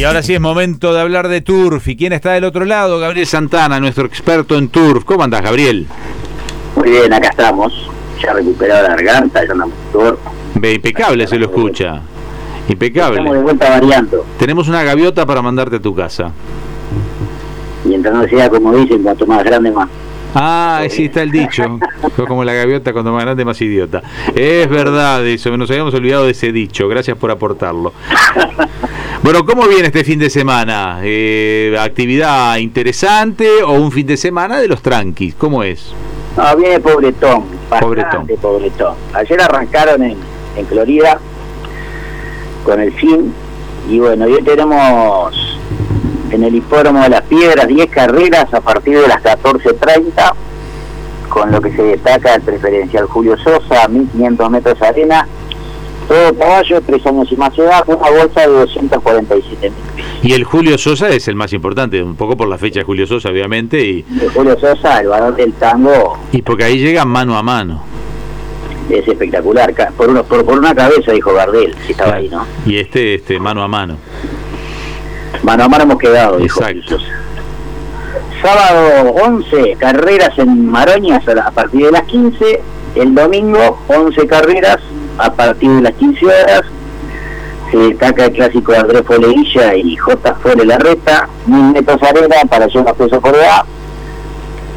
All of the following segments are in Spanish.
Y ahora sí es momento de hablar de Turf. ¿Y quién está del otro lado? Gabriel Santana, nuestro experto en Turf. ¿Cómo andás, Gabriel? Muy bien, acá estamos. Ya recuperado la garganta, ya andamos Turf. Ve, impecable se lo escucha. Impecable. Estamos de vuelta variando. Tenemos una gaviota para mandarte a tu casa. Mientras no sea como dicen, cuanto más grande más. Ah, sí está el dicho. Fue como la gaviota cuando más grande, más idiota. Es verdad eso, nos habíamos olvidado de ese dicho. Gracias por aportarlo. Bueno, ¿cómo viene este fin de semana? Eh, ¿Actividad interesante o un fin de semana de los tranquis? ¿Cómo es? No, viene pobretón. Pobretón. pobretón. Ayer arrancaron en, en Florida con el fin y bueno, hoy tenemos en el hipódromo de las Piedras 10 carreras a partir de las 14.30, con lo que se destaca el preferencial Julio Sosa, 1500 metros de arena, todo caballo, tres años y más edad, una bolsa de 247 mil Y el Julio Sosa es el más importante, un poco por la fecha de Julio Sosa, obviamente. Y... El Julio Sosa, el varón del tango. Y porque ahí llega mano a mano. Es espectacular, por, uno, por, una cabeza, dijo Gardel, si estaba ahí, ¿no? Y este, este, mano a mano. Mano a mano hemos quedado, dijo Exacto. Sábado 11 carreras en Maroñas a partir de las 15. El domingo 11 carreras a partir de las 15 horas. Se destaca el clásico de Andrés Foleilla y J. Fore Larreta. Mil metros arena para llevar peso por edad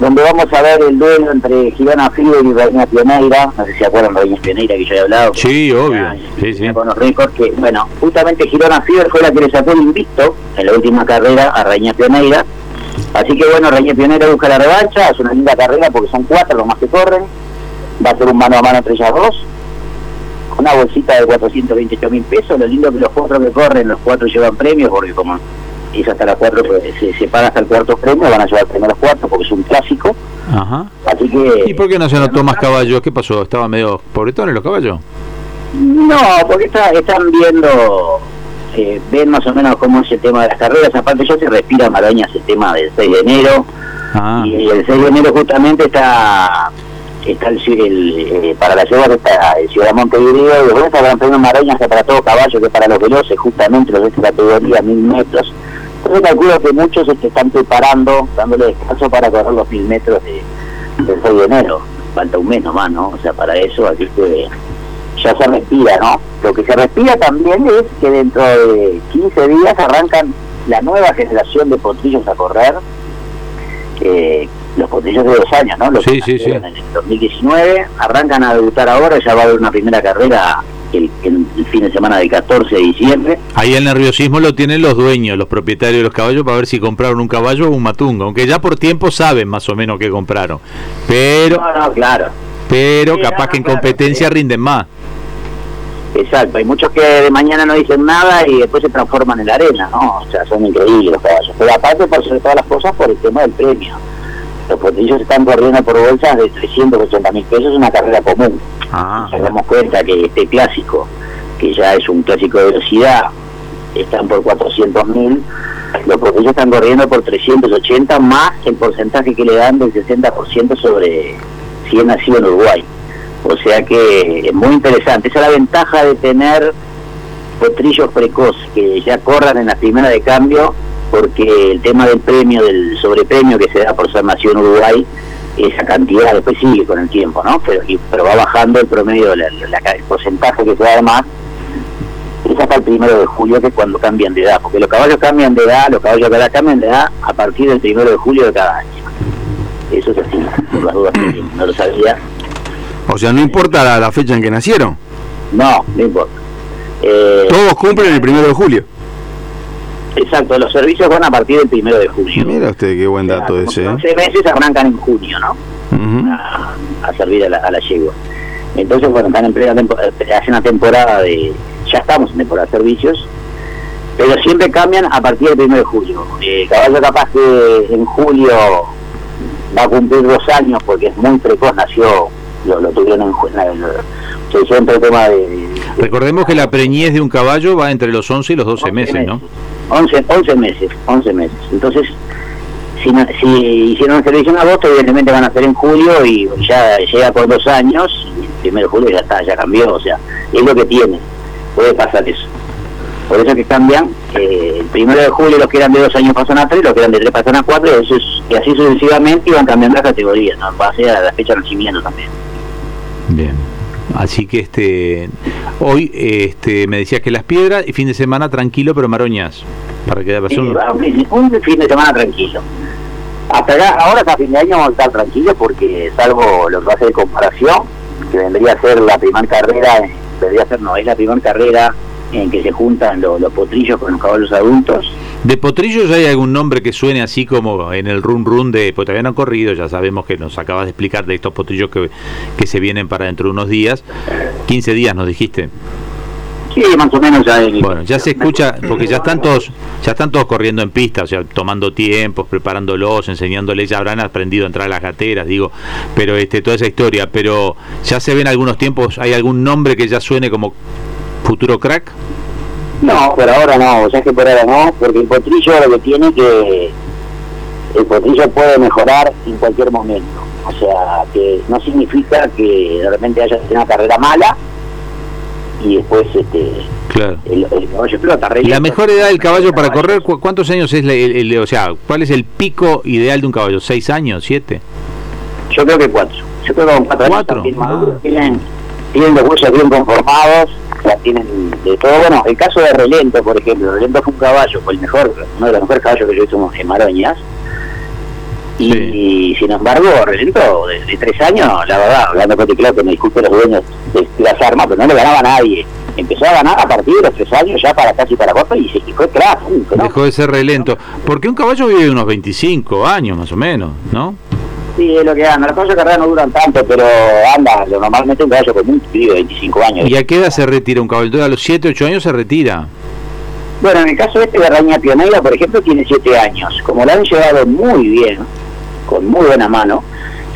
donde vamos a ver el duelo entre Girona Frío y Reina Pioneira, no sé si se acuerdan de Reina Pioneira que yo he hablado. Sí, obvio, sí, sí. Con los récords que, bueno, justamente Girona Frío fue la que le sacó el invicto en la última carrera a Reina Pioneira, así que bueno, Reina Pioneira busca la revancha, es una linda carrera porque son cuatro los más que corren, va a ser un mano a mano entre ellas dos, una bolsita de 428 mil pesos, lo lindo que los cuatro que corren, los cuatro llevan premios, porque como es hasta las cuatro, pues, se, se paga hasta el cuarto premio, van a llevar primero los cuatro porque es un clásico. Ajá. Así que, ¿Y por qué no se anotó más caballos? ¿Qué pasó? ¿Estaban medio pobretones los caballos? No, porque está, están viendo, eh, ven más o menos cómo es el tema de las carreras. Aparte, ya se respira Marañas el tema del 6 de enero. Ah. Y el 6 de enero justamente está está el, eh, para la ciudad está el Ciudad Montevideo y después está el Gran Marañas que para todo caballo que para los veloces justamente los de esta categoría mil metros yo calculo que muchos se están preparando, dándole descanso para correr los mil metros de, del 6 de enero. Falta un mes nomás, ¿no? O sea, para eso, aquí que ya se respira, ¿no? Lo que se respira también es que dentro de 15 días arrancan la nueva generación de potrillos a correr, los potrillos de dos años, ¿no? Los sí, sí, sí. En el 2019 arrancan a debutar ahora, ya va a haber una primera carrera el, el, fin de semana del 14 de diciembre. Ahí el nerviosismo lo tienen los dueños, los propietarios de los caballos, para ver si compraron un caballo o un matungo, aunque ya por tiempo saben más o menos qué compraron. Pero, claro. pero capaz que en competencia rinden más. Exacto, hay muchos que de mañana no dicen nada y después se transforman en la arena, ¿no? O sea, son increíbles los caballos. Pero aparte, por sobre todas las cosas, por el tema del premio. Los potrillos están corriendo por bolsas de 380 mil pesos, una carrera común. Ah, Nos damos cuenta que este clásico, que ya es un clásico de velocidad, están por 400 mil, los potrillos están corriendo por 380 más el porcentaje que le dan del 60% sobre si es nacido en Uruguay. O sea que es muy interesante. Esa es la ventaja de tener potrillos precoces que ya corran en la primera de cambio, porque el tema del premio, del sobrepremio que se da por ser nacido en Uruguay, esa cantidad después sigue con el tiempo, ¿no? Pero, pero va bajando el promedio, el porcentaje que se da más es hasta el primero de julio, que es cuando cambian de edad, porque los caballos cambian de edad, los caballos de edad cambian de edad a partir del primero de julio de cada año. Eso es así, por las dudas que no lo sabía. O sea, no importa la, fecha en que nacieron. No, no importa. Eh, Todos cumplen el primero de julio. Exacto, los servicios van a partir del primero de junio. Mira usted qué buen dato ese. 11 ¿eh? meses arrancan en junio, ¿no? a, servir a la, a la yegua. Entonces, bueno, están en plena temporada, eh, hace una temporada de, ya estamos en temporada de servicios, pero siempre cambian a partir del primero de julio. Eh, caballo capaz que en julio va a cumplir dos años porque es muy precoz, nació, lo, tuvieron en julio. el tema de, Recordemos que la preñez de un caballo va entre los 11 y los 12 meses, ¿no? 11, 11 meses, 11 meses. Entonces, si, si hicieron el servicio en agosto, evidentemente van a hacer en julio y ya llega por dos años, y el primero de julio ya está, ya cambió, o sea, es lo que tiene, puede pasar eso. Por eso que cambian, eh, el primero de julio los que eran de dos años pasan a tres, los que eran de tres pasan a cuatro, eso es- y así sucesivamente iban cambiando las categorías, ¿no? en base a la fecha de nacimiento también. Bien. Así que este hoy este me decías que las piedras y fin de semana tranquilo pero maroñas. Para que la persona un, fin- de semana tranquilo. Hasta acá, ahora hasta fin de año vamos a estar tranquilos porque salvo lo que ser de comparación, que vendría a ser la primera carrera, vendría a ser, no, es la primera carrera en que se juntan lo- los potrillos con los caballos adultos. De potrillos hay algún nombre que suene así como en el run run de, pues todavía no han corrido, ya sabemos que nos acabas de explicar de estos potrillos que, que se vienen para dentro de unos días, 15 días nos dijiste. Sí, más o menos ya. en- Bueno, ya se escucha, porque ya están todos, ya están todos corriendo en pista, o sea, tomando tiempos, preparándolos, enseñándoles, ya habrán aprendido a entrar a las gateras, digo, pero este, toda esa historia, pero ya se ven algunos tiempos, hay algún nombre que ya suene como futuro crack. No, por ahora no, o sea que por ahora no, porque el potrillo lo que tiene que el potrillo puede mejorar en cualquier momento. O sea, que no significa que de repente haya una carrera mala y después este Claro. el, el caballo explota. re ¿Y la mejor edad del caballo para correr, cu- cuántos años es, la- el, el- o sea, cuál es el pico ideal de un caballo? ¿Seis años? ¿Siete? Yo creo que cuatro. Yo creo que con cuatro, años ¿Cuatro? bien Ah. tienen, tienen los huesos bien conformados, sea, tienen de todo. Bueno, el caso de Relento, por ejemplo, Relento fue un caballo, fue el mejor, uno de los mejores caballos que yo hice en Maroñas. Y, Sí. y, sin embargo, Relento, de, de tres años, la verdad, hablando con claro que me disculpen los dueños de las armas, pero no le ganaba a nadie. Empezó a ganar a partir de los tres años, ya para casi para cuatro, y, se, y fue crack. Dejó de ser relento. Porque un caballo vive unos 25 años más o menos, ¿no? Sí, es lo que anda. Los caballos de carrera no duran tanto, pero anda, lo normalmente un caballo con un vive 25 años. ¿Y a qué edad se retira un caballo? A los 7, 8 años se retira. Bueno, en el caso este de Raña Pionera, por ejemplo, tiene 7 años. Como la han llevado muy bien, con muy buena mano,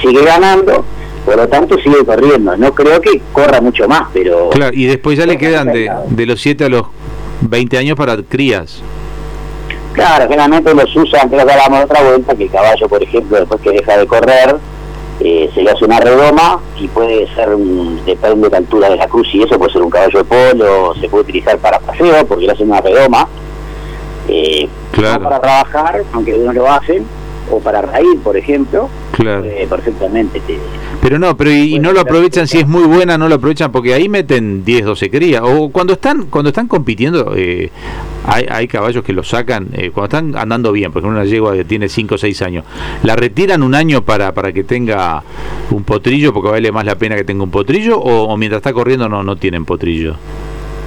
sigue ganando, por lo tanto sigue corriendo. No creo que corra mucho más, pero... Claro, y después ya le quedan de, de los 7 a los 20 años para crías. Claro, generalmente los usan, creo que hablamos de otra vuelta, que el caballo, por ejemplo, después que deja de correr, eh, se le hace una redoma y puede ser, un, depende de la altura de la cruz, y eso puede ser un caballo de polo, se puede utilizar para paseo, porque le hacen una redoma, eh, Claro. no para trabajar, aunque uno lo hacen, o para raír, por ejemplo, Claro. eh, perfectamente. te- Pero no, pero y, y no lo aprovechan si es muy buena, no lo aprovechan porque ahí meten 10, 12 crías. O cuando están cuando están compitiendo, eh, hay, hay caballos que lo sacan, eh, cuando están andando bien, por ejemplo una yegua que tiene 5 o 6 años, la retiran un año para, para que tenga un potrillo, porque vale más la pena que tenga un potrillo, o, o mientras está corriendo no, no tienen potrillo,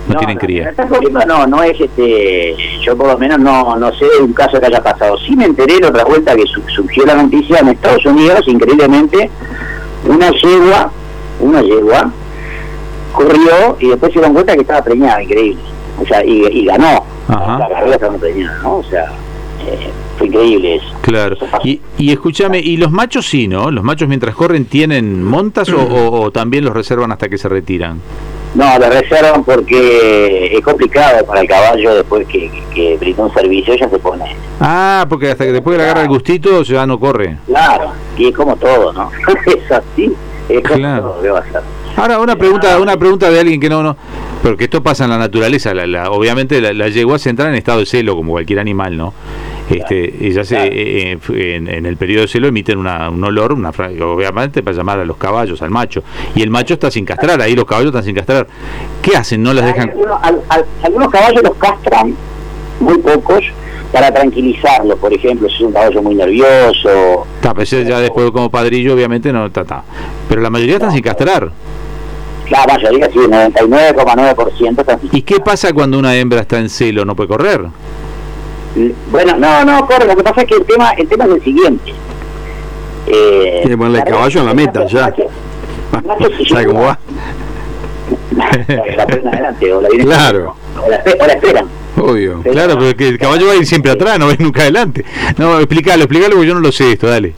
no, tienen cría. está corriendo, no, no es este, yo por lo menos no, no sé de un caso que haya pasado. Sí me enteré la otra vuelta que su- surgió la noticia en Estados Unidos, increíblemente, una yegua, una yegua, corrió y después se dieron cuenta que estaba preñada, increíble. O sea, y, y ganó. La carrera ¿no? O sea, eh, fue increíble eso. Claro. Y, y escúchame, ¿y los machos sí, no? ¿Los machos mientras corren tienen montas o, o- o también los reservan hasta que se retiran? No, le reservan porque es complicado para el caballo después que, que, que brindó un servicio, ya se pone. Ah, porque hasta que después que le agarra el gustito ya no corre. Claro, y es como todo, ¿no? es así, es como Claro. todo, ¿qué va a ser? Ahora una pregunta, una pregunta de alguien que no, no, porque esto pasa en la naturaleza. La, la- obviamente la, la yegua se entra en estado de celo como cualquier animal, ¿no? Este, ella se, Claro. eh, eh, en, en el periodo de celo emiten una- un olor, una obviamente para llamar a los caballos, al macho. Y el macho está sin castrar, ahí los caballos están sin castrar. ¿Qué hacen? ¿No las dejan? Algunos, al- al- algunos caballos los castran, muy pocos, para tranquilizarlos, por ejemplo, si es un caballo muy nervioso. Ta, pues ya después como padrillo obviamente no está. Pero la mayoría están sin castrar. La mayoría, sí, 99,9% están ¿Y qué pasa cuando una hembra está en celo? ¿No puede correr? Bueno, no, no, corre, lo que pasa es que el tema, el tema es el siguiente. Eh, Tiene que ponerle el caballo en la meta, ya. ¿Sabe cómo va? la ponen adelante, o la vienen- Claro. o la, espe- o la esperan. Obvio. Claro, pero que el caballo va a ir siempre atrás, no va a ir nunca adelante. No, explícalo, explícalo porque yo no lo sé esto, dale.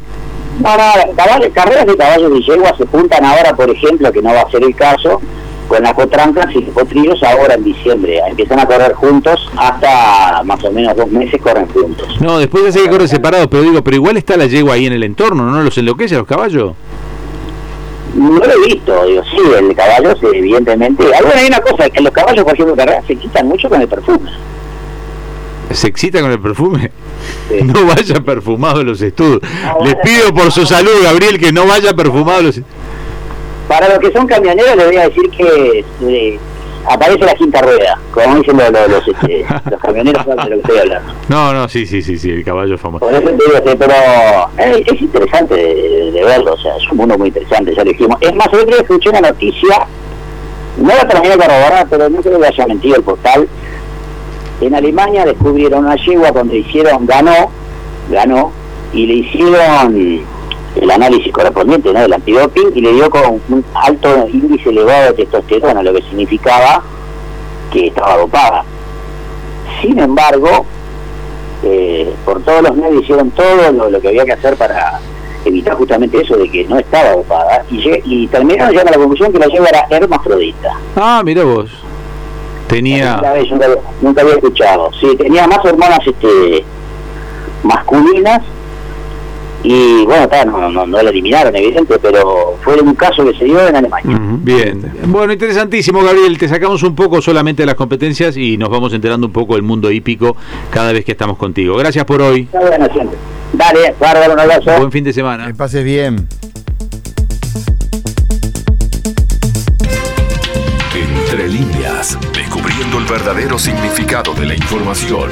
No, no, caballos, carreras de caballos y yeguas se juntan ahora, por ejemplo, que no va a ser el caso, con las cotrancas y los potrillos ahora en diciembre. Empiezan a correr juntos hasta más o menos dos meses corren juntos. No, después ya sé que corren separados, pero digo, pero igual está la yegua ahí en el entorno, ¿no los enloquece a los caballos? No lo he visto, digo, sí, el caballo, evidentemente. Ah, bueno, hay una cosa, que los caballos, por ejemplo, carrera se quitan mucho con el perfume. ¿Se excita con el perfume? Sí. No vaya perfumado a los estudios. No Les pido por su salud, Gabriel, que no vaya perfumado a los Para los que son camioneros, les voy a decir que eh, aparece la quinta rueda, como dicen los, los, los, este, los camioneros de lo que estoy hablando. No, no, sí, sí, sí, sí, el caballo famoso. Por eso te digo, pero eh, es interesante de, de verlo, o sea, es un mundo muy interesante, ya lo dijimos. Es más, el otro día escuché una noticia, no la terminé de corroborar, pero no creo que haya mentido el portal. En Alemania descubrieron una yegua donde hicieron, ganó, ganó, y le hicieron el análisis correspondiente ¿no? del antidoping y le dio con un alto índice elevado de testosterona, lo que significaba que estaba dopada. Sin embargo, eh, por todos los medios hicieron todo lo, que había que hacer para evitar justamente eso de que no estaba dopada y, y terminaron llegando a la conclusión que la yegua era hermafrodita. Ah, mira vos. Tenía... Nunca había, nunca, había- nunca había escuchado. Sí, tenía más hormonas este, masculinas y bueno, ta, no, no, no la eliminaron, evidente, pero fue un caso que se dio en Alemania. Bien. Bueno, interesantísimo, Gabriel. Te sacamos un poco solamente de las competencias y nos vamos enterando un poco del mundo hípico cada vez que estamos contigo. Gracias por hoy. Está bueno siempre. Dale, bárbaro, un abrazo. Buen fin de semana. Que pases bien. Entre líneas, descubriendo el verdadero significado de la información.